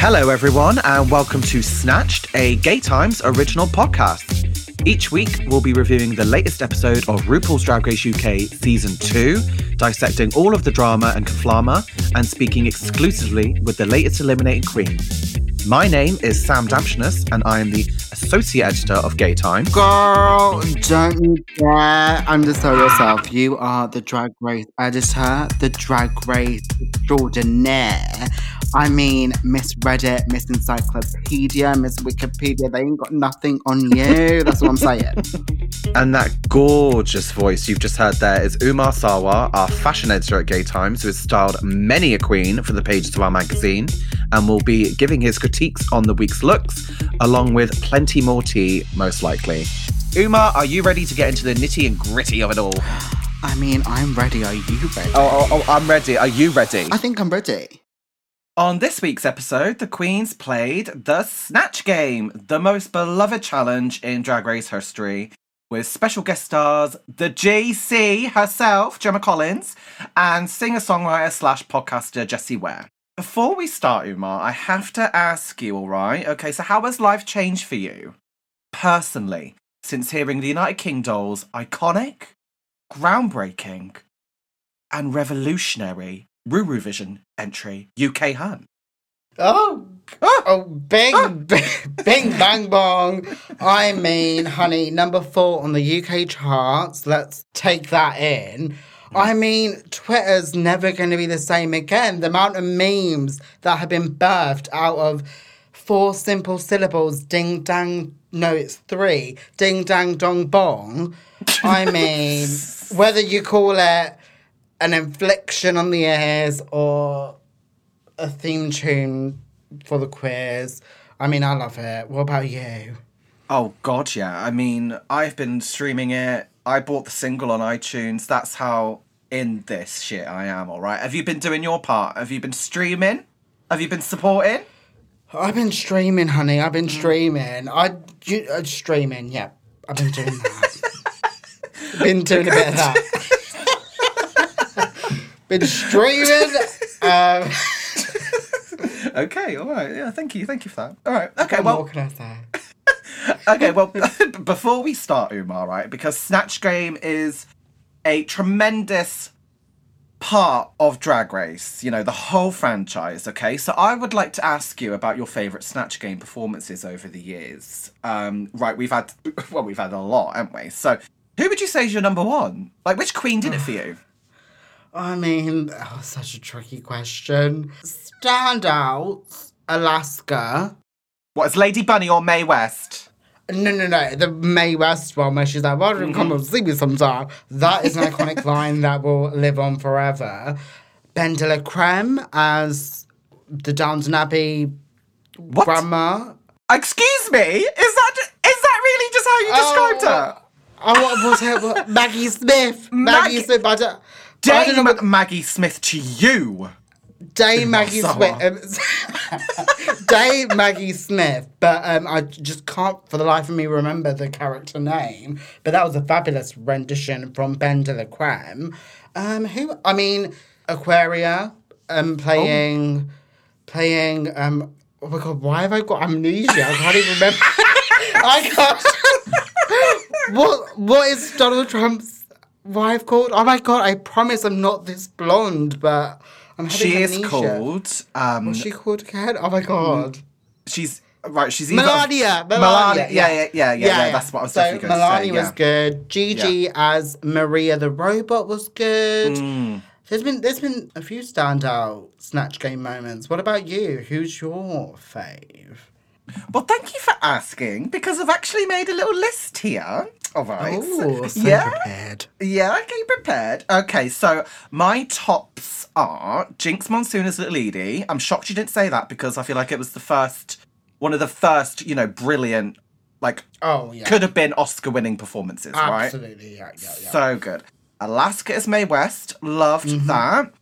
Hello, everyone, and welcome to Snatched, a Gay Times original podcast. Each week, we'll be reviewing the latest episode of RuPaul's Drag Race UK Season 2, dissecting all of the drama and kaflama, and speaking exclusively with the latest eliminating queen. My name is Sam Damshenas, and I am the Associate Editor of Gay Times. Girl, don't you dare undersell yourself. You are the Drag Race editor, the Drag Race extraordinaire. I mean, Miss Reddit, Miss Encyclopedia, Miss Wikipedia, they ain't got nothing on you. That's what I'm saying. And that gorgeous voice you've just heard there is Umar Sawa, our fashion editor at Gay Times, who has styled many a queen for the pages of our magazine and will be giving his critiques on the week's looks, along with plenty more tea, most likely. Umar, are you ready to get into the nitty and gritty of it all? I mean, I'm ready. Are you ready? Oh, oh, oh I'm ready. Are you ready? I think I'm ready. On this week's episode, the Queens played the Snatch Game, the most beloved challenge in Drag Race history, with special guest stars the GC herself, Gemma Collins, and singer songwriter slash podcaster Jessie Ware. Before we start, Umar, I have to ask you, all right? Okay, so how has life changed for you personally since hearing the United Kingdom's iconic, groundbreaking, and revolutionary Ruru Vision entry, UK Hun? Oh, ah! oh, bing, ah! bing, bing, bang, bong. I mean, honey, number four on the UK charts. Let's take that in. Hmm. I mean, Twitter's never going to be the same again. The amount of memes that have been birthed out of four simple syllables ding dang, no, it's three ding dang dong bong. I mean, whether you call it an inflection on the airs or a theme tune for the quiz. I mean, I love it. What about you? Oh god, yeah. I mean, I've been streaming it. I bought the single on iTunes. That's how in this shit I am, all right? Have you been doing your part? Have you been streaming? Have you been supporting? I've been streaming, honey. I've been streaming. I you, uh, streaming. Yeah, I've been doing that. been doing a bit of that. been streaming. Um, okay, all right. Yeah, thank you. Thank you for that. All right. Okay, well. can I say? okay, well, before we start, Umar, right? Because Snatch Game is a tremendous part of Drag Race, you know, the whole franchise, okay? So I would like to ask you about your favourite Snatch Game performances over the years. Um, right, we've had, well, we've had a lot, haven't we? So who would you say is your number one? Like, which queen did it for you? I mean, oh, such a tricky question. Standouts, Alaska. What, is Lady Bunny or Mae West? No, no, no. The Mae West one where she's like, "Why don't you come and see me sometime?" That is an iconic line that will live on forever. Ben de la Creme as the Downton Abbey What? grandma. Excuse me? Is that, is that really just how you described oh, her? Oh, what was her? Maggie Smith. Maggie, Maggie- Smith. I don't, Know Dame Maggie Smith to you. Dame Maggie Smith. Um, Dame Maggie Smith, but um, I just can't for the life of me remember the character name. But that was a fabulous rendition from Ben de la Creme. Um, who? I mean, Aquaria. Um, playing, playing. Um, oh my god, why have I got amnesia? I can't even remember. I can't. what? What is Donald Trump's wife called? Oh my god! I promise I'm not this blonde, but. I'm having She is called. Um, What's she called again? Oh my god. she's right. She's either Melania. Melania. Melania. Yeah, yeah, yeah, yeah, yeah. That's what I was so definitely going to say. Melania was good. Gigi as Maria the robot was good. Mm. There's been there's been a few standout snatch game moments. What about you? Who's your fave? Well, thank you for asking because I've actually made a little list here. All right. Oh, so yeah. prepared. Yeah, okay, prepared. Okay, so my tops are Jinkx Monsoon as Little Edie. I'm shocked you didn't say that because I feel like it was the first, one of the first, you know, brilliant, like, Oh yeah. could have been Oscar winning performances, right? Absolutely. Yeah, yeah, yeah. So good. Alaska as Mae West, loved Mm-hmm. that.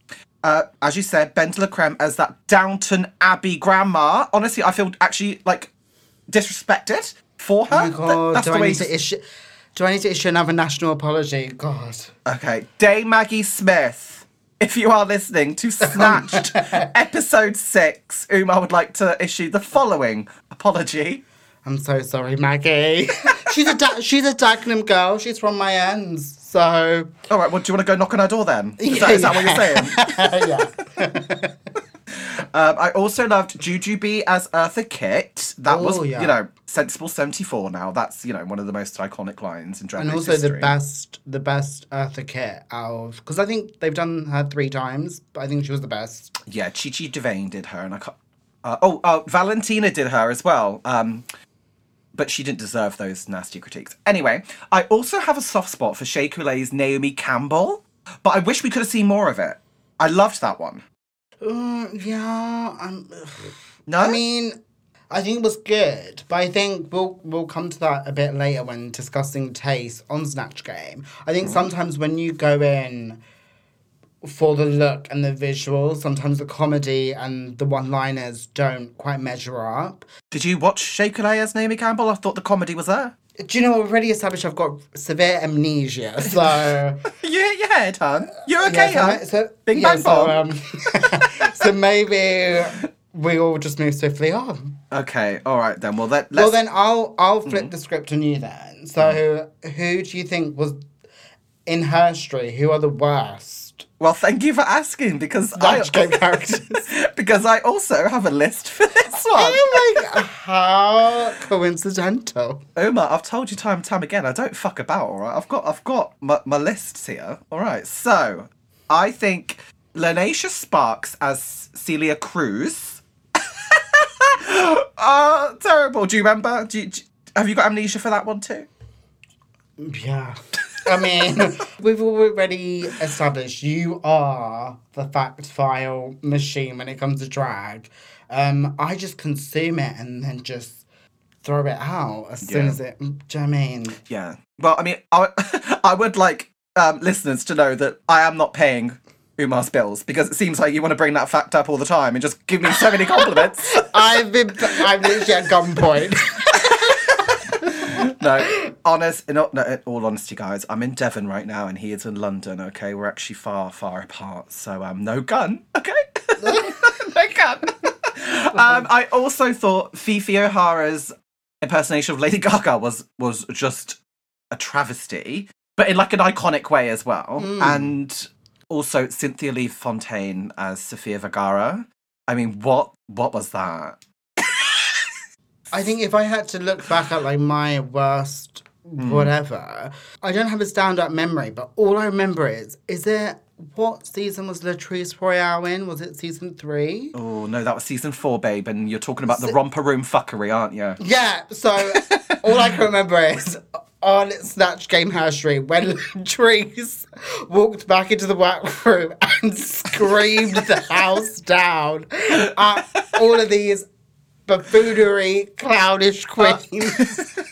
Uh, as you said, Ben de la Creme as that Downton Abbey grandma. Honestly, I feel actually like disrespected for her. oh my Th- that's do the I way. need to issue do I need to issue another national apology? God. Okay, Dame Maggie Smith if you are listening to Snatched episode six, Uma would like to issue the following apology. I'm so sorry, Maggie. she's a da- she's a Dagenham girl. She's from my ends. So All right, well, do you want to go knock on her door then? Is, that, is that what you're saying? yeah. Um, I also loved Jujubee as Eartha Kitt. That was, Oh, yeah. you know, sensible 74 now. That's, you know, one of the most iconic lines in Drag And also the best the best Eartha Kitt out of because I think they've done her three times, but I think she was the best. Yeah, Chi Chi DeVayne did her, and I can't. Uh, oh, uh, Valentina did her as well. Um, but she didn't deserve those nasty critiques. Anyway, I also have a soft spot for Shea Coulee's Naomi Campbell, but I wish we could have seen more of it. I loved that one. Uh, yeah, um, No, I mean, I think it was good, but I think we'll we'll come to that a bit later when discussing taste on Snatch Game. I think sometimes when you go in for the look and the visuals, sometimes the comedy and the one-liners don't quite measure up. did you watch Shea Coulee as Naomi Campbell? I thought the comedy was there. Do you know we've already established I've got severe amnesia, so. You hit your head, hun. You're okay, Yeah, hun? so, so, Bing yeah, bang so, bong. um, so maybe we all just move swiftly on. Okay, all right then. Well, let, let's. Well, then I'll I'll flip Mm-hmm. the script on you then. So who do you think was in her history? Who are the worst Well, thank you for asking because Snatch Game I characters? because I also have a list for this one. oh my! How coincidental! Omar, I've told you time and time again, I don't fuck about, all right? I've got I've got my, my lists here. All right. So, I think Lenacia Sparks as Celia Cruz. Oh, terrible. Do you remember? Do you, do- have you got amnesia for that one too? Yeah. I mean, we've already established you are the fact file machine when it comes to drag. Um, I just consume it and then just throw it out as soon Yeah. as it. Do you know what I mean? Yeah. Well, I mean, I, I would like um, listeners to know that I am not paying Umar's bills because it seems like you want to bring that fact up all the time and just give me so many compliments. I've been. I'm literally at gunpoint. no, honest, in all, no, in all honesty, guys, I'm in Devon right now and he is in London. Okay, we're actually far, far apart. So, um, no gun. Okay, no gun. um, I also thought Phi Phi O'Hara's impersonation of Lady Gaga was was just a travesty, but in like an iconic way as well. And also Cynthia Lee Fontaine as Sofia Vergara. I mean, what what was that? I think if I had to look back at like my worst whatever, I don't have a stand up memory, but all I remember is is it what season was Latrice Royale in? Was it season three? Oh no, that was season four, babe, and you're talking about the romper room fuckery, aren't you? Yeah, so all I can remember is on Snatch Game History when Latrice walked back into the workroom and screamed the house down at all of these buffoonery, clownish uh. queens.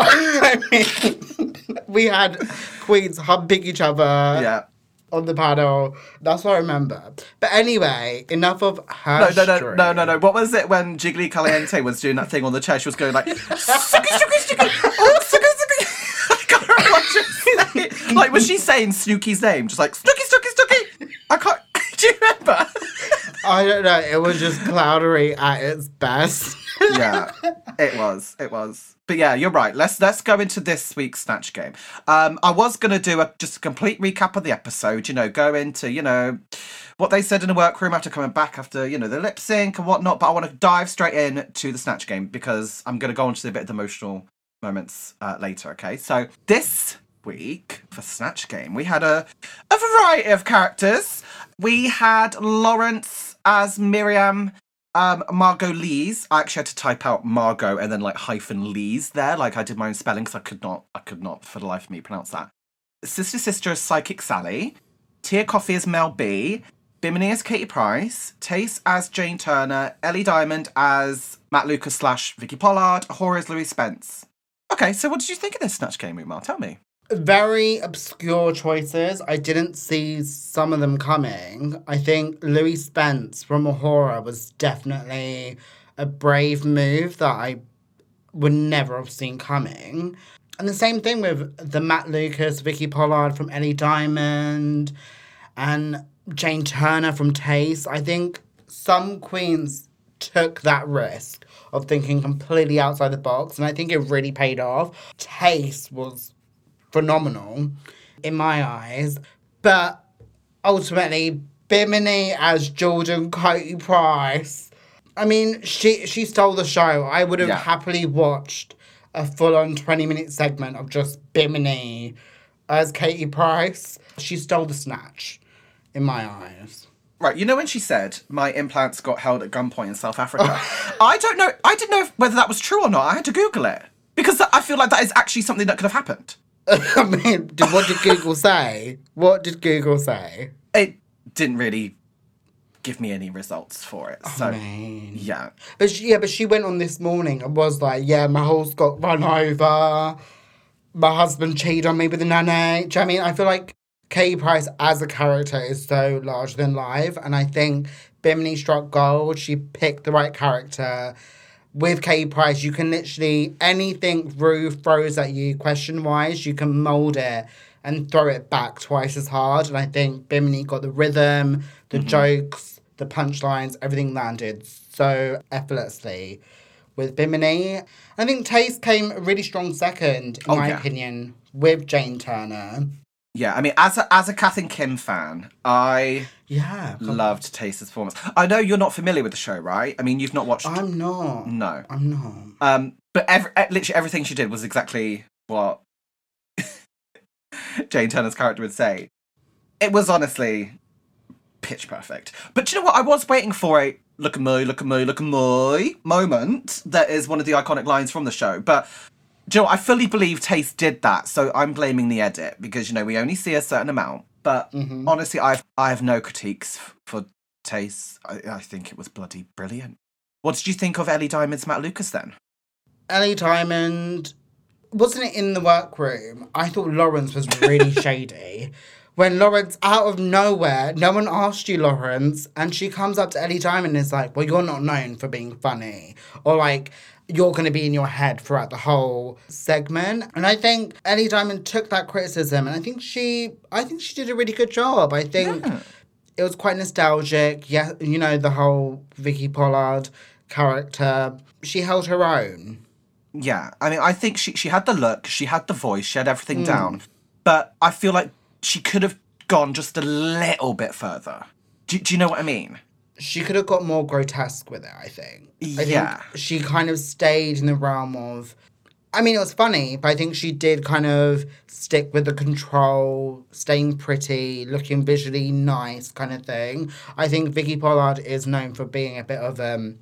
I mean, we had queens humping each other Yeah. On the panel. That's what I remember. But anyway, enough of her. No, no, no, no, no, no. What was it when Jiggly Caliente was doing that thing on the chair? She was going like, "Suki, suki, suki, oh, suki, suki." I can't remember what she was saying. Like, was she saying Snooki's name? Just like, Snooki, Snooki, Snooki. I can't. Do you remember? I don't know. It was just clownery at its best. yeah, it was. It was. But yeah, you're right. Let's let's go into this week's snatch game. Um, I was gonna do a just a complete recap of the episode. You know, go into you know what they said in the workroom after coming back after you know the lip sync and whatnot. But I want to dive straight in to the snatch game because I'm gonna go into a bit of the emotional moments uh, later. Okay, so this week for snatch game we had a a variety of characters. We had Lawrence as Miriam um, Margolyes. I actually had to type out Margot and then like hyphen Lees there. Like I did my own spelling because I could not, I could not for the life of me pronounce that. Sister Sister is Psychic Sally. Tia Kofi as Mel B. Bimini as Katie Price. Tayce as Jane Turner. Ellie Diamond as Matt Lucas slash Vicky Pollard. As Louis Spence. Okay, so what did you think of this Snatch Game, Umar? Tell me. Very obscure choices. I didn't see some of them coming. I think Louis Spence from A'Whora was definitely a brave move that I would never have seen coming. And the same thing with the Matt Lucas, Vicky Pollard from Ellie Diamond. and Jane Turner from Tayce. I think some queens took that risk of thinking completely outside the box, and I think it really paid off. Tayce was phenomenal in my eyes, but ultimately, Bimini as Jordan Katie Price. I mean, she she stole the show. I would have Yeah. happily watched a full on 20 minute segment of just Bimini as Katie Price. She stole the snatch in my eyes. Right, you know when she said my implants got held at gunpoint in South Africa? I don't know. I didn't know whether that was true or not. I had to Google it because I feel like that is actually something that could have happened. I mean, did, what did Google say? What did Google say? It didn't really give me any results for it. Oh, so man. yeah, But she, yeah, but she went on this morning and was like, "Yeah, my horse got run over. My husband cheated on me with a nanny." Do you know what I mean? I feel like Katie Price as a character is so larger than life, and I think Bimini struck gold. She picked the right character. With Katie Price, you can literally anything Rue throws at you, question wise, you can mold it and throw it back twice as hard. And I think Bimini got the rhythm, the mm-hmm. jokes, the punchlines, everything landed so effortlessly with Bimini. I think Tayce came a really strong second, in Oh, my yeah. opinion, with Jane Turner. yeah. I mean, as a as a Kath and Kim fan, I Yeah. loved Tayce's performance. I know you're not familiar with the show, right? I mean, you've not watched. I'm not. no. I'm not. Um, but every, literally everything she did was exactly what Jane Turner's character would say. It was honestly pitch perfect. But do you know what? I was waiting for a look at me, look at me, look at me moment that is one of the iconic lines from the show. But do you know? I fully believe Tayce did that, so I'm blaming the edit because you know we only see a certain amount. But mm-hmm. honestly, I've I have no critiques for Tayce. I, I think it was bloody brilliant. What did you think of Ellie Diamond's Matt Lucas then? Ellie Diamond wasn't it in the workroom? I thought Lawrence was really shady. When Lawrence, out of nowhere, no one asked you, Lawrence, and she comes up to Ellie Diamond and is like, Well, you're not known for being funny. Or like, you're going to be in your head throughout the whole segment. And I think Ellie Diamond took that criticism and I think she, I think she did a really good job. I think it was quite nostalgic. Yeah, you know, the whole Vicky Pollard character. She held her own. Yeah, I mean, I think she she had the look, she had the voice, she had everything mm. down, but I feel like she could have gone just a little bit further. Do, do you know what I mean? She could have got more grotesque with it, I think. I Yeah. think she kind of stayed in the realm of I mean it was funny, but I think she did kind of stick with the control, staying pretty, looking visually nice kind of thing. I think Vicky Pollard is known for being a bit of um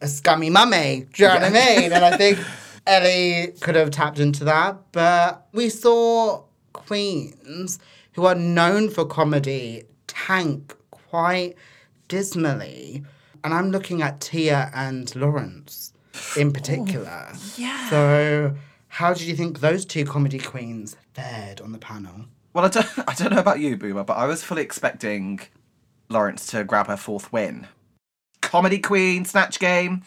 a scummy mummy. Do you know what I mean? And I think Ellie could have tapped into that. But we saw queens who are known for comedy tank quite dismally. And I'm looking at Tia and Lawrence in oh, particular. yeah. So, how did you think those two comedy queens fared on the panel? Well, I don't, I don't know about you, Boomer, but I was fully expecting Lawrence to grab her fourth win. Comedy Queen, Snatch Game.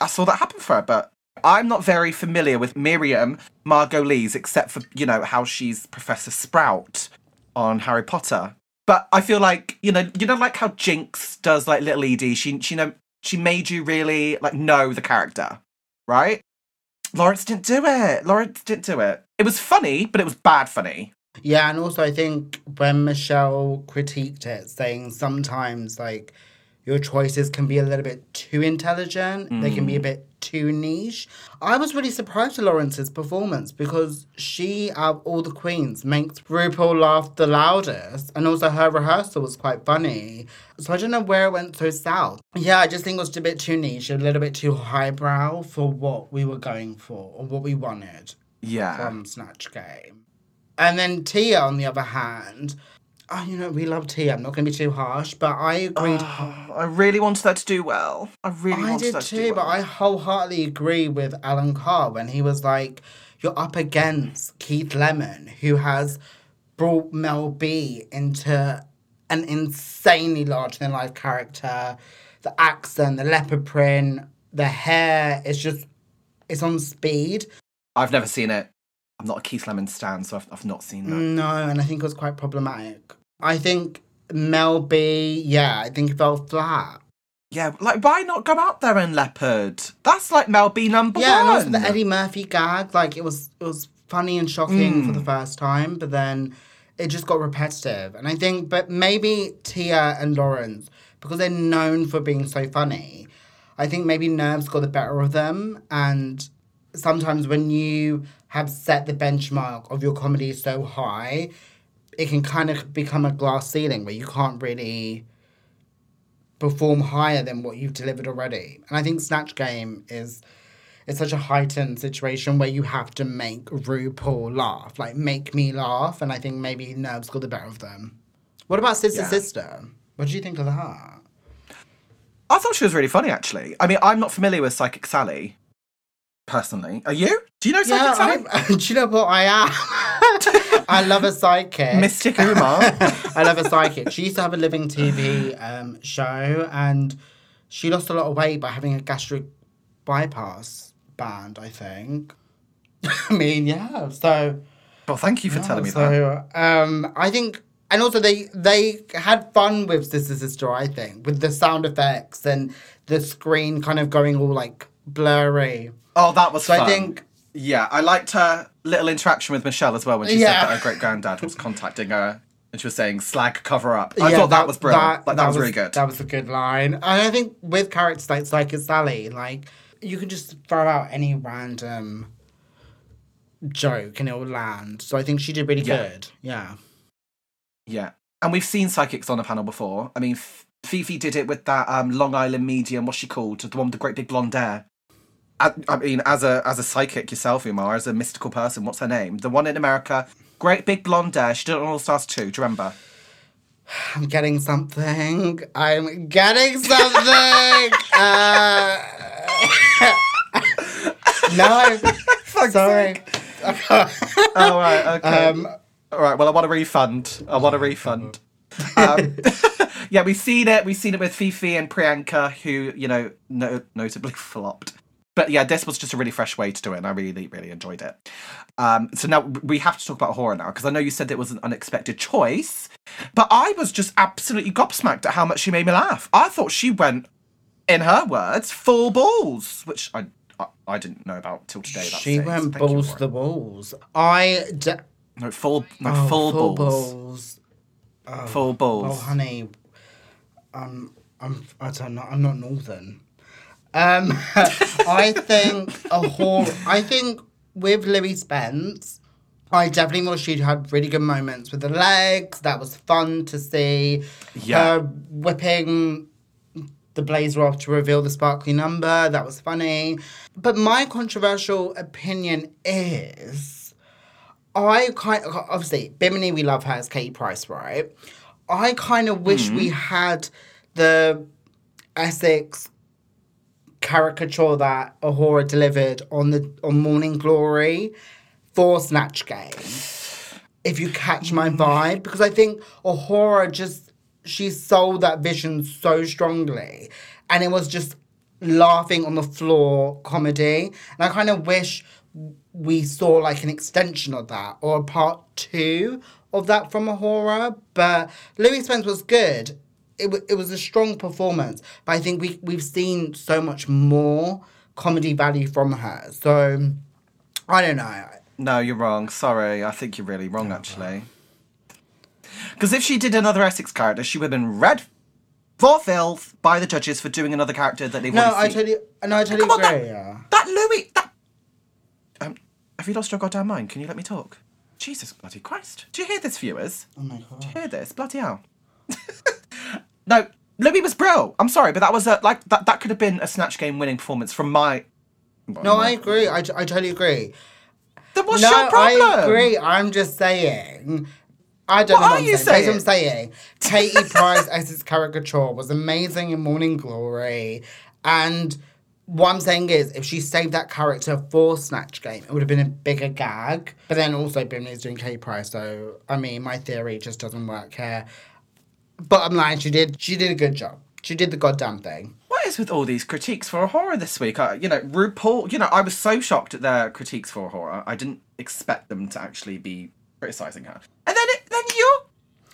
I saw that happen for her, but I'm not very familiar with Miriam Margolyes, except for, you know, how she's Professor Sprout on Harry Potter. But I feel like, you know, you know, like how Jinkx does like Little Edie, she, she, know, she made you really, like, know the character, right? Lawrence didn't do it. Lawrence didn't do it. It was funny, but it was bad funny. Yeah, and also I think when Michelle critiqued it, saying sometimes like your choices can be a little bit too intelligent, they can be a mm. bit too niche. I was really surprised at Lawrence's performance because she, out of all the queens, makes RuPaul laugh the loudest, and also her rehearsal was quite funny. So I don't know where it went so south. Yeah, I just think it was a bit too niche, a little bit too highbrow for what we were going for or what we wanted Yeah. from Snatch Game. And then Tia, on the other hand, oh, you know, we love Tia. I'm not going to be too harsh, but I agreed. Ah, I really wanted her to do well. I really I wanted did her to too, do but well. I wholeheartedly agree with Alan Carr when he was like, you're up against Keith Lemon, who has brought Mel B into an insanely larger than life character. The accent, the leopard print, the hair, it's just, it's on speed. I've never seen it. I'm not a Keith Lemon stan, so I've, I've not seen that. No, and I think it was quite problematic. I think Mel B, yeah, I think it fell flat. Yeah, like why not go out there and leopard? That's like Mel B number Yeah, and one. also the Eddie Murphy gag, like it was it was funny and shocking for Mm. the first time, but then it just got repetitive. And I think but maybe Tia and Lawrence, because they're known for being so funny, I think maybe nerves got the better of them and sometimes when you have set the benchmark of your comedy so high, it can kind of become a glass ceiling where you can't really perform higher than what you've delivered already. And I think Snatch Game is it's such a heightened situation where you have to make RuPaul laugh, like make me laugh, and I think maybe nerves got the better of them. What about Sister Yeah. Sister? What do you think of that? I thought she was really funny, actually. I mean, I'm not familiar with Psychic Sally, personally. Are you? Do you know Psychic Yeah, Sally? I, do you know what I am? I love a sidekick. Mystic Umar. I love a sidekick. She used to have a living TV um, show, and she lost a lot of weight by having a gastric bypass band. I think. I mean, yeah. So well, thank you for telling me that. um, I think, and also they they had fun with Sister Sister. I think with the sound effects and the screen kind of going all like blurry. Oh, that was So fun. I think Yeah, I liked her little interaction with Michelle as well when she Yeah. said that her great granddad was contacting her and she was saying slag cover up. I Yeah, thought that, was brilliant. like, that, was, really good. That was a good line. And I think with characters like Psycho Sally, like you can just throw out any random joke and it will land. So I think she did really Yeah. good. Yeah. Yeah, and we've seen psychics on the panel before. I mean, F- Phi Phi did it with that um, Long Island medium. What's she called? The one with the great big blonde hair. I, I mean, as a as a psychic yourself, Umar, as a mystical person, what's her name? The one in America, great big blonde hair. She did it on All Stars too. Do you remember? I'm getting something. I'm getting something. uh, no. Sorry. oh right, okay. um, All right. Well, I want a refund. I want a refund. Um, yeah, we've seen it. We've seen it with Phi Phi and Priyanka, who you know no- notably flopped. But yeah, this was just a really fresh way to do it, and I really, really enjoyed it. Um, so now we have to talk about horror now because I know you said it was an unexpected choice, but I was just absolutely gobsmacked at how much she made me laugh. I thought she went, in her words, full balls, which I I, I didn't know about till today. She. So went thank balls for to it. the walls. I. D- no full no oh, full, full balls. balls. full balls. Oh, balls. honey, um, I'm I don't know. I'm not northern. Um, I think A'Whora. I think with Louis Spence, I definitely thought she had really good moments with the legs. That was fun to see. Yeah. Her whipping the blazer off to reveal the sparkly number. That was funny. But my controversial opinion is. I kind of, obviously Bimini, we love her as Katie Price, right? I kind of wish we had the Essex caricature that A'Whora delivered on the on Morning Glory for Snatch Game. If you catch my vibe, because I think A'Whora just she sold that vision so strongly, and it was just laughing on the floor comedy. And I kind of wish we saw like an extension of that or a part two of that from A'Whora. But Louis Spence was good. It, w- it was a strong performance, but I think we we've seen so much more comedy value from her. So I don't know. No, you're wrong. Sorry, I think you're really wrong, actually. Because if she did another Essex character, she would have been read for filth by the judges for doing another character that they've No, already I seen. totally, no, I totally Come on, agree. that, yeah. that Louis, that. Um, have you lost your goddamn mind? Can you let me talk? Jesus bloody Christ! Do you hear this, viewers? Oh my god. hear this? Bloody hell! no, Louis was bro. I'm sorry, but that was a like that. That could have been a snatch game winning performance from my. No, I agree. I, I totally agree. Then what's no, your problem? I agree. I'm just saying. I don't What know are what you I'm saying. Saying? I'm saying. Katie Price as his caricature was amazing in Morning Glory. And what I'm saying is, if she saved that character for Snatch Game, it would have been a bigger gag. But then also, Bimini's doing Katie Price, so I mean, my theory just doesn't work here. Bottom line, she did. She did a good job. She did the goddamn thing. What is with all these critiques for A'Whora this week? Uh, you know, RuPaul, you know, I was so shocked at their critiques for A'Whora. I didn't expect them to actually be criticizing her. And then it, then you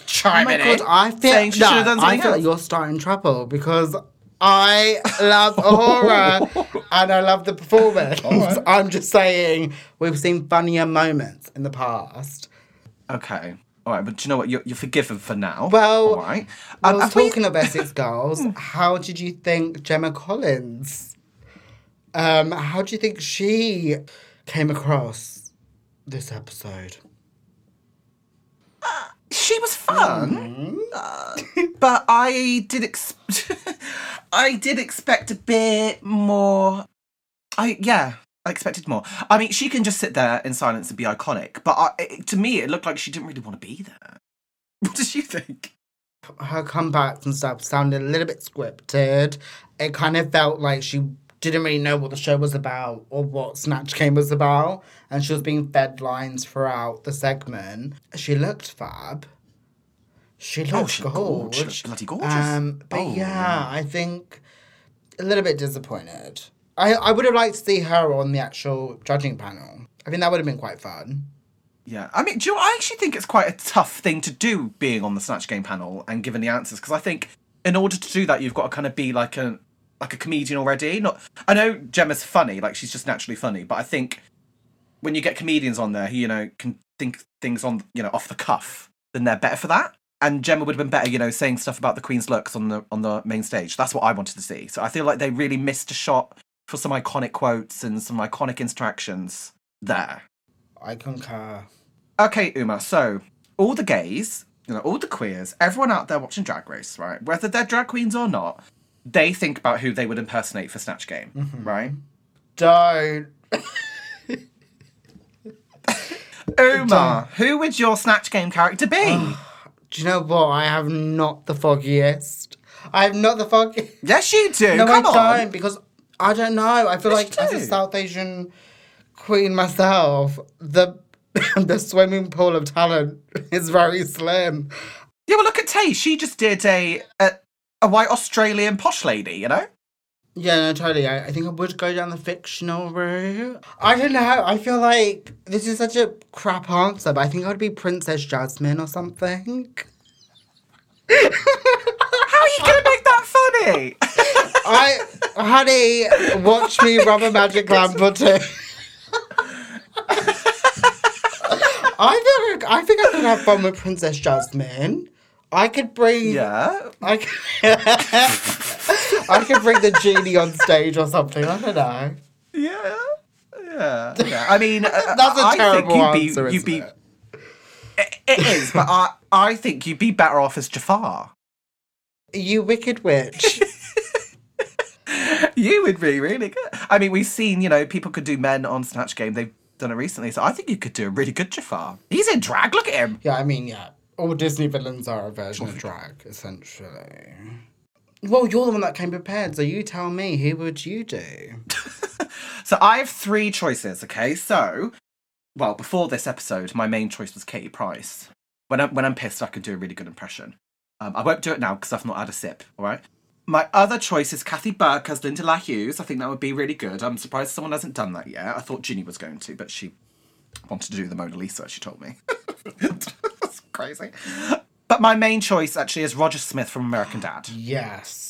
chiming Oh my in. god, I feel no, should have done I something feel like you're starting trouble because I love horror and I love the performance. I'm just saying we've seen funnier moments in the past. Okay. All right, but do you know what? You're, you're forgiven for now. Well, all right. Well, Um, have we- talking of Essex girls, how did you think Gemma Collins? Um, how do you think she came across this episode? she was fun, Mm. uh, but I did ex- I did expect a bit more. I yeah, I expected more. I mean, she can just sit there in silence and be iconic, but I, it, to me, it looked like she didn't really want to be there. What did you think? her comebacks and stuff sounded a little bit scripted. It kind of felt like she didn't really know what the show was about or what Snatch Game was about, and she was being fed lines throughout the segment. She looked fab. She looked Oh, she looked gorgeous. gorgeous. She looked bloody gorgeous. Um, but Oh, yeah, I think a little bit disappointed. I, I would have liked to see her on the actual judging panel. I think that would have been quite fun. Yeah, I mean, do you know, I actually think it's quite a tough thing to do being on the Snatch Game panel and giving the answers because I think in order to do that, you've got to kind of be like a like a comedian already. Not, I know Gemma's funny, like she's just naturally funny, but I think when you get comedians on there who you know can think things on you know off the cuff, then they're better for that. And Gemma would have been better, you know, saying stuff about the Queen's looks on the on the main stage. That's what I wanted to see. So I feel like they really missed a shot for some iconic quotes and some iconic interactions there. I concur. Okay, Uma, so all the gays, you know, all the queers, everyone out there watching Drag Race, right? Whether they're drag queens or not, they think about who they would impersonate for Snatch Game, mm-hmm. right? Don't. Uma, who would your Snatch Game character be? Do you know what? I have not the foggiest. I have not the foggiest. yes, you do. No, Come I on. don't because I don't know. I feel like as a. South Asian queen myself, the the swimming pool of talent is very slim. Yeah, well, look at Tay. She just did a, a a white Australian posh lady, you know? Yeah, no, totally. I, I think I would go down the fictional route. I don't know. I feel like this is such a crap answer, but I think I'd be Princess Jasmine or something. How are you going to make that funny? I, honey, watch me rub a magic lamp or two. I think I think I could have fun with Princess Jasmine. I could bring yeah. I could, I could bring the genie on stage or something. I don't know. Yeah. Yeah. yeah. I mean, uh, That's a I terrible think you'd answer, be, you'd be, it? It is, but I, I think you'd be better off as Jafar. You wicked witch. You would be really good. I mean, we've seen, you know, people could do men on Snatch Game. They've done it recently, so I think you could do a really good Jafar. He's in drag. Look at him. yeah, I mean, yeah. All Disney villains are a version of drag, essentially. Well, you're the one that came prepared, so you tell me, who would you do? So I have three choices. Okay, so well, before this episode, my main choice was Katie Price. When I'm when I'm pissed, I can do a really good impression. Um, I won't do it now because I've not had a sip. All right. My other choice is Kathy Burke as Linda La Hughes. I think that would be really good. I'm surprised someone hasn't done that yet. I thought Ginny was going to, but she wanted to do the Mona Lisa. She told me. That's crazy. But my main choice actually is Roger Smith from American Dad. Yes.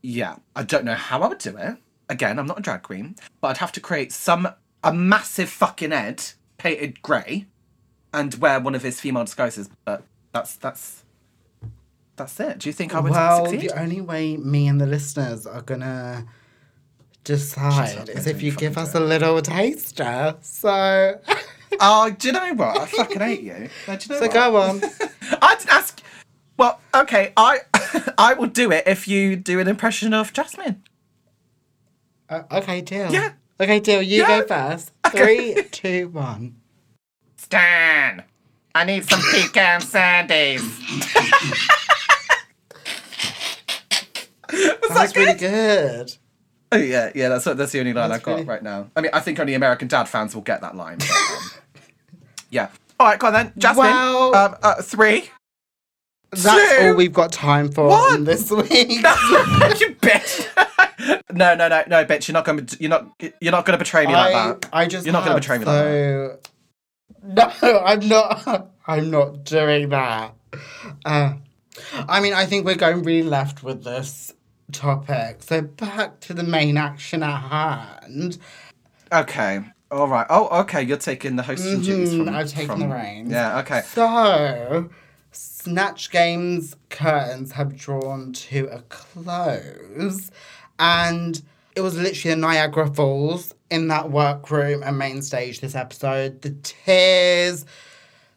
Yeah, I don't know how I would do it. Again, I'm not a drag queen, but I'd have to create some a massive fucking head painted grey and wear one of his female disguises. But that's that's that's it. Do you think I would well, succeed? the only way me and the listeners are gonna decide is if you give us it. a little taster. So, Oh, do you know what? I fucking hate you. No, do you know so what? go on. I didn't ask. Well, okay, I I will do it if you do an impression of Jasmine. Uh, okay, deal. Yeah. Okay, deal. You Yeah. go first. Okay. Three, two, one. Stan, I need some pecan sandies. Was That's really good. Oh yeah, yeah. That's that's the only line That's I've got really- right now. I mean, I think only American Dad fans will get that line. but, um, yeah. All right, go on then, Jasmine. Well- um, uh, three. That's Two. all we've got time for One. this week. you bitch. no, no, no, no, bitch. You're not going. to You're not. You're not going to betray me like that. I just You're not gonna betray me like that. No, I'm not. I'm not doing that. Uh, I mean, I think we're going really left with this topic. So back to the main action at hand. Okay. All right. Oh, okay. You're taking the hosting duties Mhm, from. I've taken from- the reins. Yeah. Okay. So, Snatch Game's curtains have drawn to a close, and it was literally the Niagara Falls in that workroom and main stage this episode. The tears,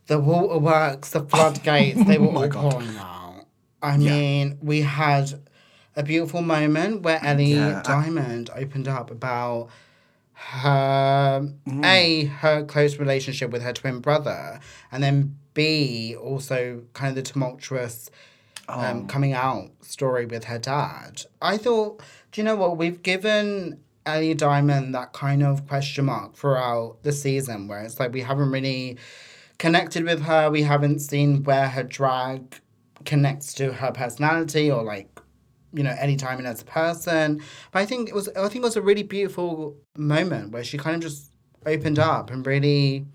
the waterworks, the floodgates, they were Oh all God. pouring out. I mean, we had a beautiful moment where Ellie Yeah, I- Diamond opened up about her Mm. a her close relationship with her twin brother, and then b also kind of the tumultuous Oh. um, coming out story with her dad. I thought, do you know what? We've given Ellie Diamond that kind of question mark throughout the season, where it's like we haven't really connected with her. We haven't seen where her drag connects to her personality or like you know any time and as a person but i think it was i think it was a really beautiful moment where she kind of just opened up and really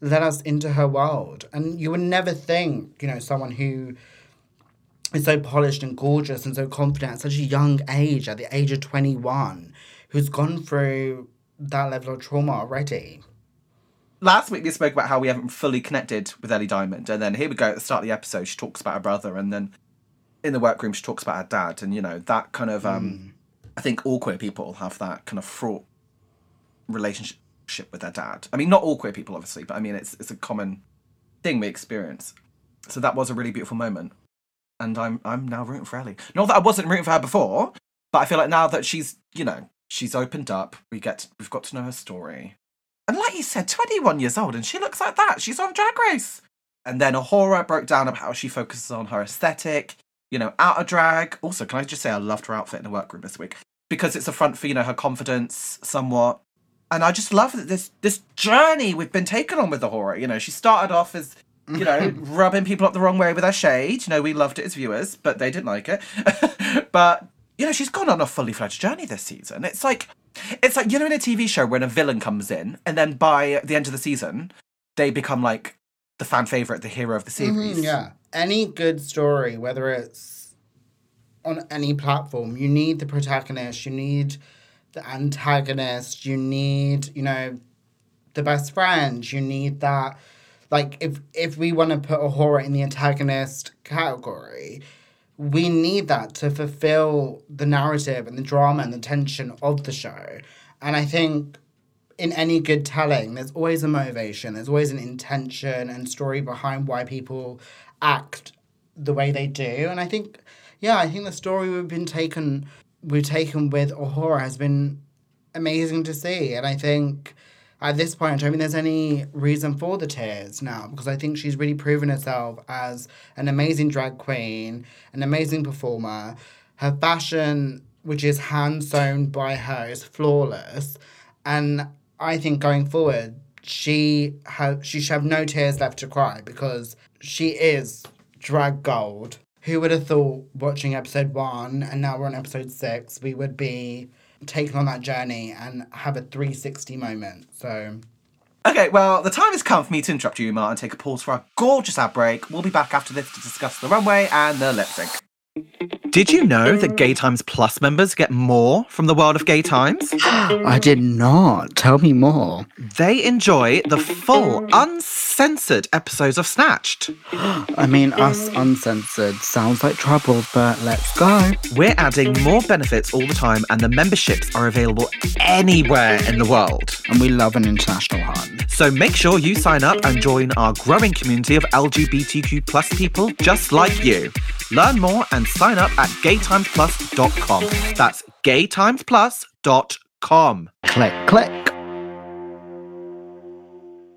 let us into her world and you would never think you know someone who is so polished and gorgeous and so confident at such a young age at the age of 21 who's gone through that level of trauma already Last week we spoke about how we haven't fully connected with Ellie Diamond, and then here we go at the start of the episode. She talks about her brother, and then in the workroom she talks about her dad, and you know that kind of. um I think all queer people have that kind of fraught relationship with their dad. I mean, not all queer people, obviously, but I mean it's it's a common thing we experience. So that was a really beautiful moment, and I'm I'm now rooting for Ellie. Not that I wasn't rooting for her before, but I feel like now that she's you know she's opened up, we get we've got to know her story. And like you said, 21 years old, and she looks like that. She's on Drag Race. And then A'Whora broke down about how she focuses on her aesthetic, you know, out of drag. Also, can I just say I loved her outfit in the workroom this week because it's a front for you know her confidence somewhat. And I just love that this this journey we've been taken on with the horror. You know, she started off as you know rubbing people up the wrong way with her shade. You know, we loved it as viewers, but they didn't like it. but you know, she's gone on a fully fledged journey this season. It's like it's like you know in a TV show when a villain comes in and then by the end of the season they become like the fan favorite, the hero of the series. Mhm, yeah. Any good story, whether it's on any platform, you need the protagonist, you need the antagonist, you need, you know, the best friend, you need that. Like, if if we want to put A'Whora in the antagonist category, we need that to fulfill the narrative and the drama and the tension of the show. And I think in any good telling, there's always a motivation, there's always an intention and story behind why people act the way they do. And I think, yeah, I think the story we've been taken, we've taken with A'Whora has been amazing to see. And I think at this point, I think there's any reason for the tears now because I think she's really proven herself as an amazing drag queen, an amazing performer. Her fashion, which is hand sewn by her, is flawless. And I think going forward, she have she should have no tears left to cry because she is drag gold. Who would have thought watching episode one and now we're on episode six, we would be taken on that journey and have a 360 moment. So Okay, well, the time has come for me to interrupt you, Umar, and take a pause for our gorgeous ad break. We'll be back after this to discuss the runway and the lip sync. Did you know that Gay Times Plus members get more from the world of Gay Times? I did not. Tell me more. They enjoy the full, uncensored episodes of Snatched. I mean, us uncensored sounds like trouble, but let's go. We're adding more benefits all the time, and the memberships are available anywhere in the world. And we love an international hunt. So make sure you sign up and join our growing community of LGBTQ plus people just like you. Learn more and sign up at gaytimesplus.com. That's gaytimesplus.com. Click, click.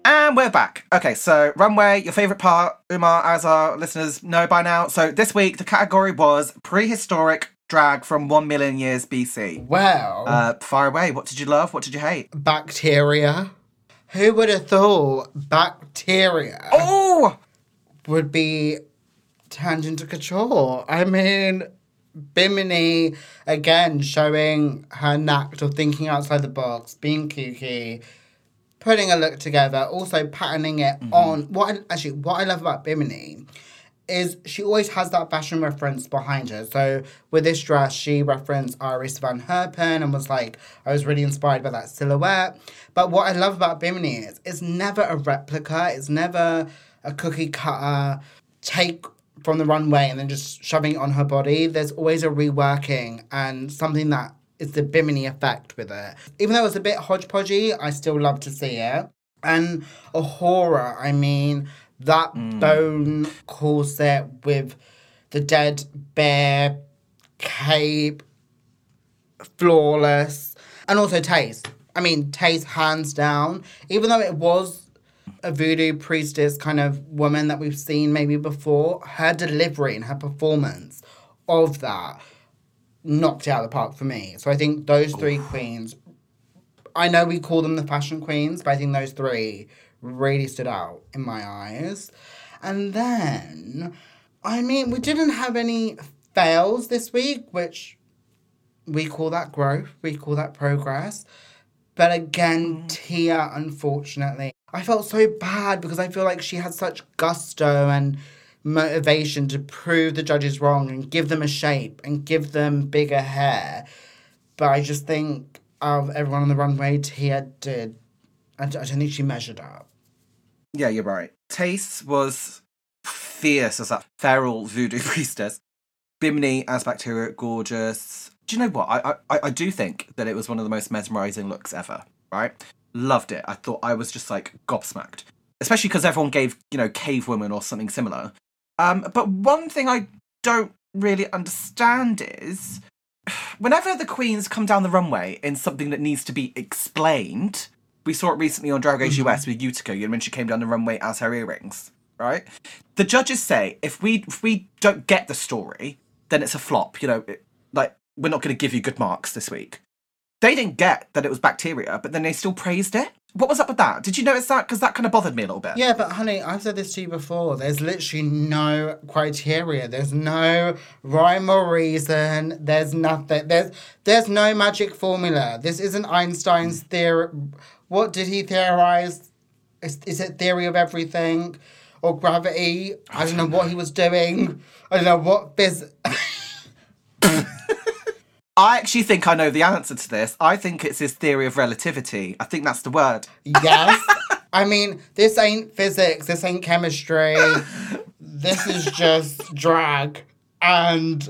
And we're back. Okay, so runway, your favourite part, Umar, as our listeners know by now. So this week, the category was prehistoric drag from 1 million years BC. Well, Uh, far away. What did you love? What did you hate? bacteria. Who would have thought bacteria Oh! would be turned into couture? I mean, Bimini again showing her knack of thinking outside the box, being kooky, putting a look together, also patterning it mm-hmm. on what I, actually what I love about Bimini is she always has that fashion reference behind her. So with this dress, she referenced Iris Van Herpen and was like, I was really inspired by that silhouette. But what I love about Bimini is it's never a replica, it's never a cookie cutter take from the runway and then just shoving it on her body. There's always a reworking and something that is the Bimini effect with it. Even though it's a bit hodgepodgey, I still love to see it. And A'Whora, I mean, that hmm. bone corset with the dead bear cape, flawless, and also Tayce. I mean, Tayce hands down. Even though it was a voodoo priestess kind of woman that we've seen maybe before, her delivery and her performance of that knocked it out of the park for me. So I think those three queens, I know we call them the fashion queens, but I think those three really stood out in my eyes. And then, I mean, we didn't have any fails this week, which we call that growth, we call that progress. But again, mm. Tia, unfortunately, I felt so bad because I feel like she had such gusto and motivation to prove the judges wrong and give them a shape and give them bigger hair. But I just think of everyone on the runway, Tia did. I, don't think she measured up. Yeah, you're right. Tayce was fierce as that feral voodoo priestess. Bimini as Bacteria, gorgeous. Do you know what? I, I I do think that it was one of the most mesmerizing looks ever. Right? Loved it. I thought I was just like gobsmacked, especially because everyone gave you know cave woman or something similar. Um, but one thing I don't really understand is whenever the queens come down the runway in something that needs to be explained, we saw it recently on Drag Race US with Utica, you know, when she came down the runway as her earrings, right? The judges say if we if we don't get the story, then it's a flop. You know, it, like we're not going to give you good marks this week. They didn't get that it was bacteria, but then they still praised it. What was up with that? Did you notice that? Because that kind of bothered me a little bit. Yeah, but honey, I've said this to you before. There's literally no criteria. There's no rhyme or reason. There's nothing. There's there's no magic formula. This isn't Einstein's mm. theory. What did he theorize? Is, is it theory of everything or gravity? I don't know what he was doing. I don't know what phys. I actually think I know the answer to this. I think it's his theory of relativity. I think that's the word. Yes. I mean, this ain't physics, this ain't chemistry. this is just drag. And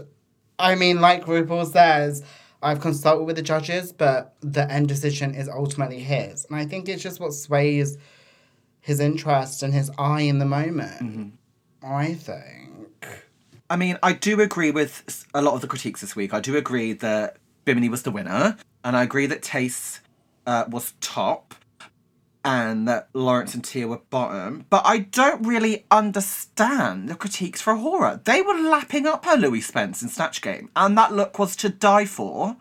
I mean, like RuPaul says, I've consulted with the judges, but the end decision is ultimately his. And I think it's just what sways his interest and his eye in the moment. Mm-hmm. I think. I mean, I do agree with a lot of the critiques this week. I do agree that Bimini was the winner, and I agree that Tayce uh, was top, and that Lawrence and Tia were bottom. But I don't really understand the critiques for A'Whora. They were lapping up her Louie Spence in Snatch Game, and that look was to die for.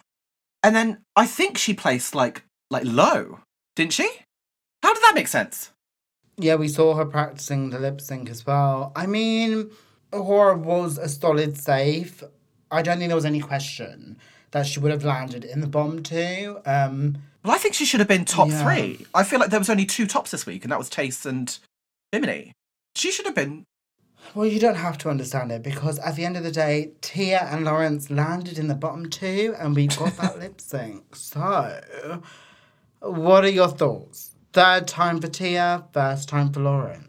And then I think she placed like like low, didn't she? How did that make sense? Yeah, we saw her practicing the lip sync as well. I mean, A'Whora was a solid safe. I don't think there was any question that she would have landed in the bomb two. Um, Well, I think she should have been top Yeah. three. I feel like there was only two tops this week, and that was Tayce and Bimini. She should have been. well, you don't have to understand it because at the end of the day, Tia and Lawrence landed in the bottom two and we got that lip sync. So, what are your thoughts? Third time for Tia, first time for Lawrence.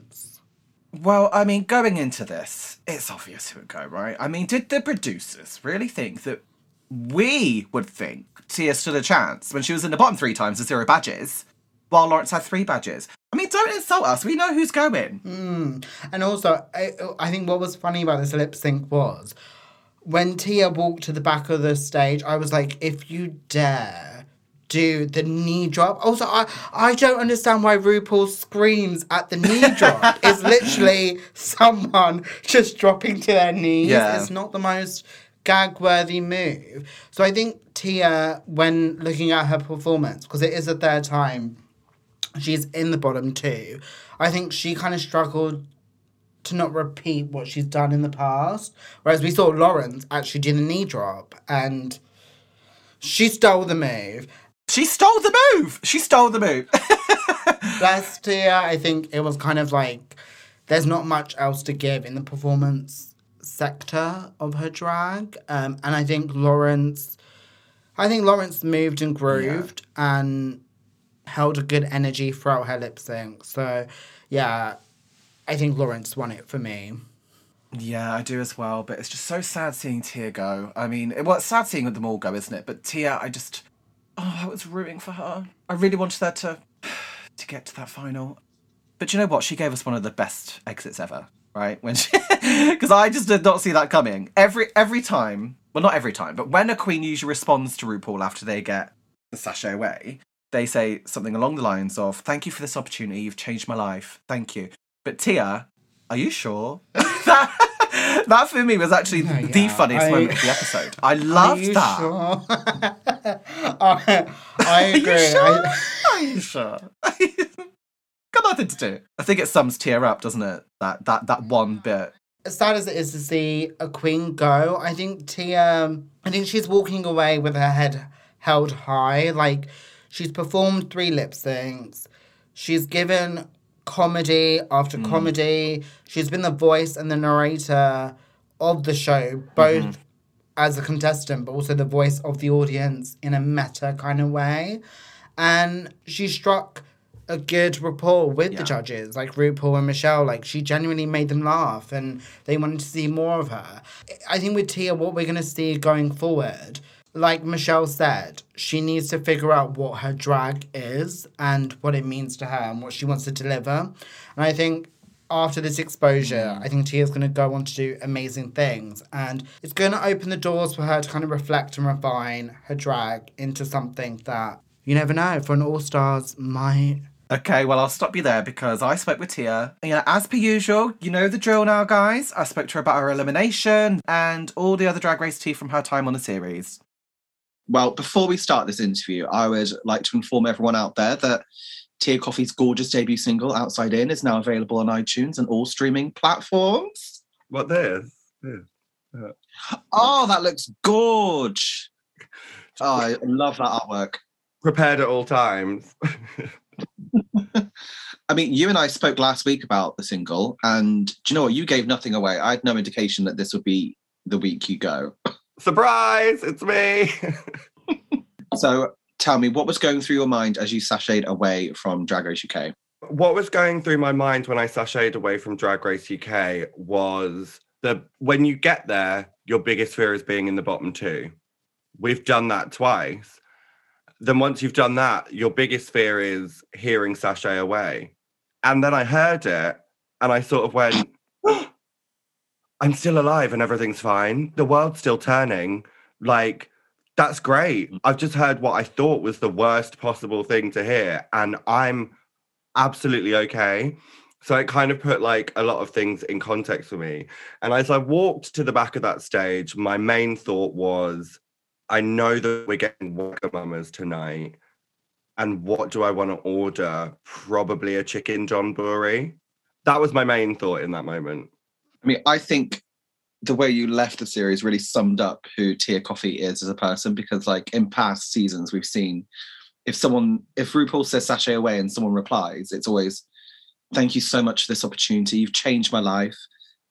Well, I mean, going into this, it's obvious who would go, right? I mean, did the producers really think that we would think Tia stood a chance when she was in the bottom three times with zero badges, while Lawrence had three badges? I mean, don't insult us. We know who's going. Hmm. And also, I, I think what was funny about this lip sync was when Tia walked to the back of the stage, I was like, if you dare do the knee drop. Also, I, I don't understand why RuPaul screams at the knee drop. it's literally someone just dropping to their knees. Yeah. It's not the most gag worthy move. So I think Tia, when looking at her performance, because it is the third time she's in the bottom two, I think she kind of struggled to not repeat what she's done in the past. Whereas we saw Lawrence actually do the knee drop and she stole the move. She stole the move. She stole the move. Last year, I think it was kind of like there's not much else to give in the performance sector of her drag. Um, and I think Lawrence, I think Lawrence moved and grooved and held a good energy throughout her lip sync. So, yeah, I think Lawrence won it for me. Yeah, I do as well. But it's just so sad seeing Tia go. I mean, it, well, it's sad seeing them all go, isn't it? But Tia, I just, oh, I was rooting for her. I really wanted her to, to get to that final. But you know what? She gave us one of the best exits ever, right? When she, because I just did not see that coming. Every every time, well, not every time, but when a queen usually responds to RuPaul after they get the sashay away, they say something along the lines of, "Thank you for this opportunity. You've changed my life. Thank you." But Tia, are you sure? that, for me was actually Yeah, the funniest I- moment of the episode. I loved Are you that. Sure? I, I Are you sure? I- Are you sure? Got nothing to do. I think it sums Tia up, doesn't it? That that that one bit. as sad as it is to see a queen go, I think Tia, I think she's walking away with her head held high. Like, she's performed three lip syncs. She's given comedy after mm. comedy. She's been the voice and the narrator of the show, both mm-hmm. as a contestant, but also the voice of the audience in a meta kind of way. And she struck a good rapport with Yeah. the judges, like RuPaul and Michelle. Like she genuinely made them laugh, and they wanted to see more of her. I think with Tia, what we're gonna see going forward, like Michelle said, she needs to figure out what her drag is and what it means to her and what she wants to deliver. And I think after this exposure, I think Tia's going to go on to do amazing things. And it's going to open the doors for her to kind of reflect and refine her drag into something that you never know for an All Stars might. Okay, well, I'll stop you there because I spoke with Tia. Yeah, as per usual, you know the drill now, guys. I spoke to her about her elimination and all the other Drag Race tea from her time on the series. Well, before we start this interview, I would like to inform everyone out there that Tia Kofi's gorgeous debut single, Outside In, is now available on iTunes and all streaming platforms. What? This. Oh, that looks gorge. Oh, I love that artwork. Prepared at all times. I mean, you and I spoke last week about the single, and do you know what? You gave nothing away. I had no indication that this would be the week you go. Surprise! It's me. So tell me, what was going through your mind as you sashayed away from Drag Race UK? what was going through my mind when I sashayed away from Drag Race UK was the when you get there, your biggest fear is being in the bottom two. We've done that twice. Then once you've done that, your biggest fear is hearing sashay away. And then I heard it and I sort of went, I'm still alive and everything's fine. The world's still turning. Like, that's great. Mm. I've just heard what I thought was the worst possible thing to hear. And I'm absolutely okay. So it kind of put like a lot of things in context for me. And as I walked to the back of that stage, my main thought was, I know that we're getting Wagamamas tonight. And what do I want to order? Probably a chicken donburi. That was my main thought in that moment. I mean, I think the way you left the series really summed up who Tia Kofi is as a person because, like, in past seasons, we've seen if someone, if RuPaul says sashay away and someone replies, it's always, thank you so much for this opportunity. You've changed my life.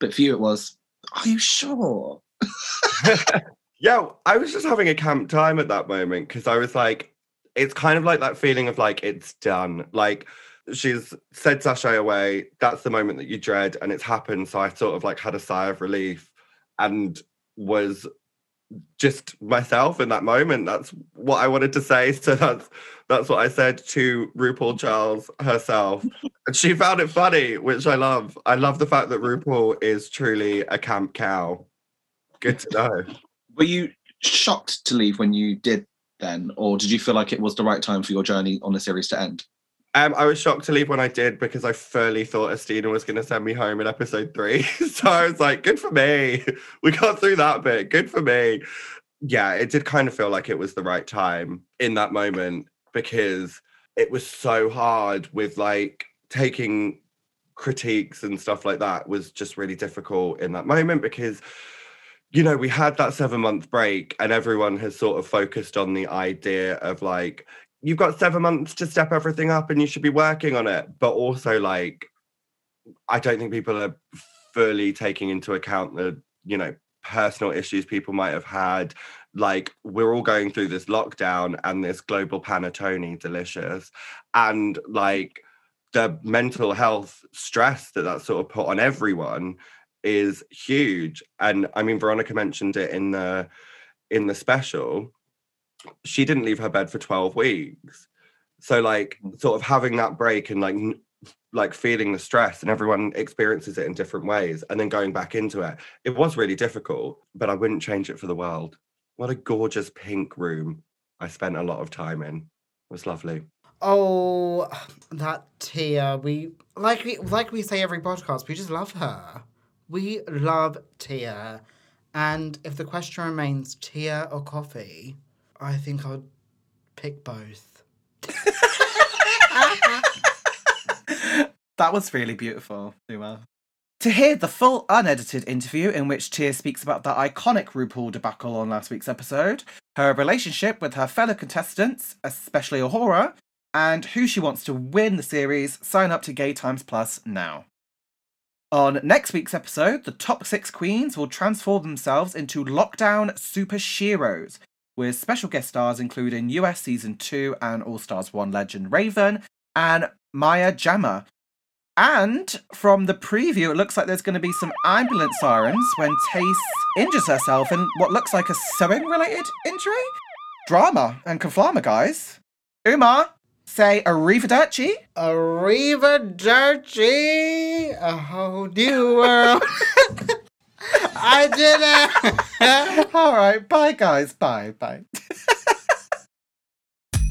But for you, it was, are you sure? Yeah, I was just having a camp time at that moment because I was like, it's kind of like that feeling of like it's done. Like she's said sashay away. That's the moment that you dread, and it's happened. So I sort of like had a sigh of relief and was just myself in that moment. That's what I wanted to say. So that's that's what I said to RuPaul Charles herself. and she found it funny, which I love. I love the fact that RuPaul is truly a camp cow. Good to know. Were you shocked to leave when you did then? Or did you feel like it was the right time for your journey on the series to end? Um, I was shocked to leave when I did because I fully thought Asttina was going to send me home in episode three. so I was like, good for me. We got through that bit. Good for me. Yeah, it did kind of feel like it was the right time in that moment because it was so hard with like taking critiques and stuff like that was just really difficult in that moment because you know we had that 7 month break and everyone has sort of focused on the idea of like you've got seven months to step everything up and you should be working on it. But also, like, I don't think people are fully taking into account the, you know, personal issues people might have had. Like we're all going through this lockdown and this global panettone delicious. And like the mental health stress that that sort of put on everyone is huge. And I mean, Veronica mentioned it in the in the special. She didn't leave her bed for 12 weeks. So like hmm. sort of having that break and like like feeling the stress and everyone experiences it in different ways and then going back into it it was really difficult but i wouldn't change it for the world what a gorgeous pink room i spent a lot of time in it was lovely Oh, that Tia. We like we like we say every podcast. We just love her. We love Tia, and if the question remains Tia or coffee, I think I would pick both. That was really beautiful, Uma. To hear the full unedited interview in which Tia speaks about the iconic RuPaul debacle on last week's episode, her relationship with her fellow contestants, especially A'Whora, and who she wants to win the series, sign up to Gay Times Plus now. On next week's episode, the top six queens will transform themselves into lockdown super sheroes, with special guest stars including US Season 2 and All Stars 1 legend Raven and Maya Jama. And from the preview, it looks like there's going to be some ambulance sirens when Tayce injures herself in what looks like a sewing related injury. Drama and conflama, guys. Uma, say arrivederci. Arrivederci, a whole new world. I did it. All right, bye, guys. Bye, bye.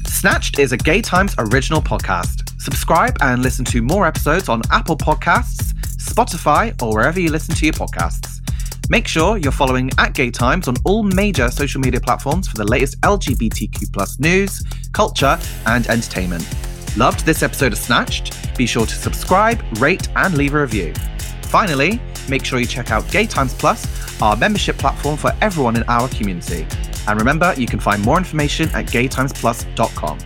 Snatched is a Gay Times original podcast. Subscribe and listen to more episodes on Apple Podcasts, Spotify, or wherever you listen to your podcasts. Make sure you're following at Gay Times on all major social media platforms for the latest LGBTQ plus news, culture, and entertainment. Loved this episode of Snatched? Be sure to subscribe, rate, and leave a review. Finally, make sure you check out Gay Times Plus, our membership platform for everyone in our community. And remember, you can find more information at gaytimesplus.com.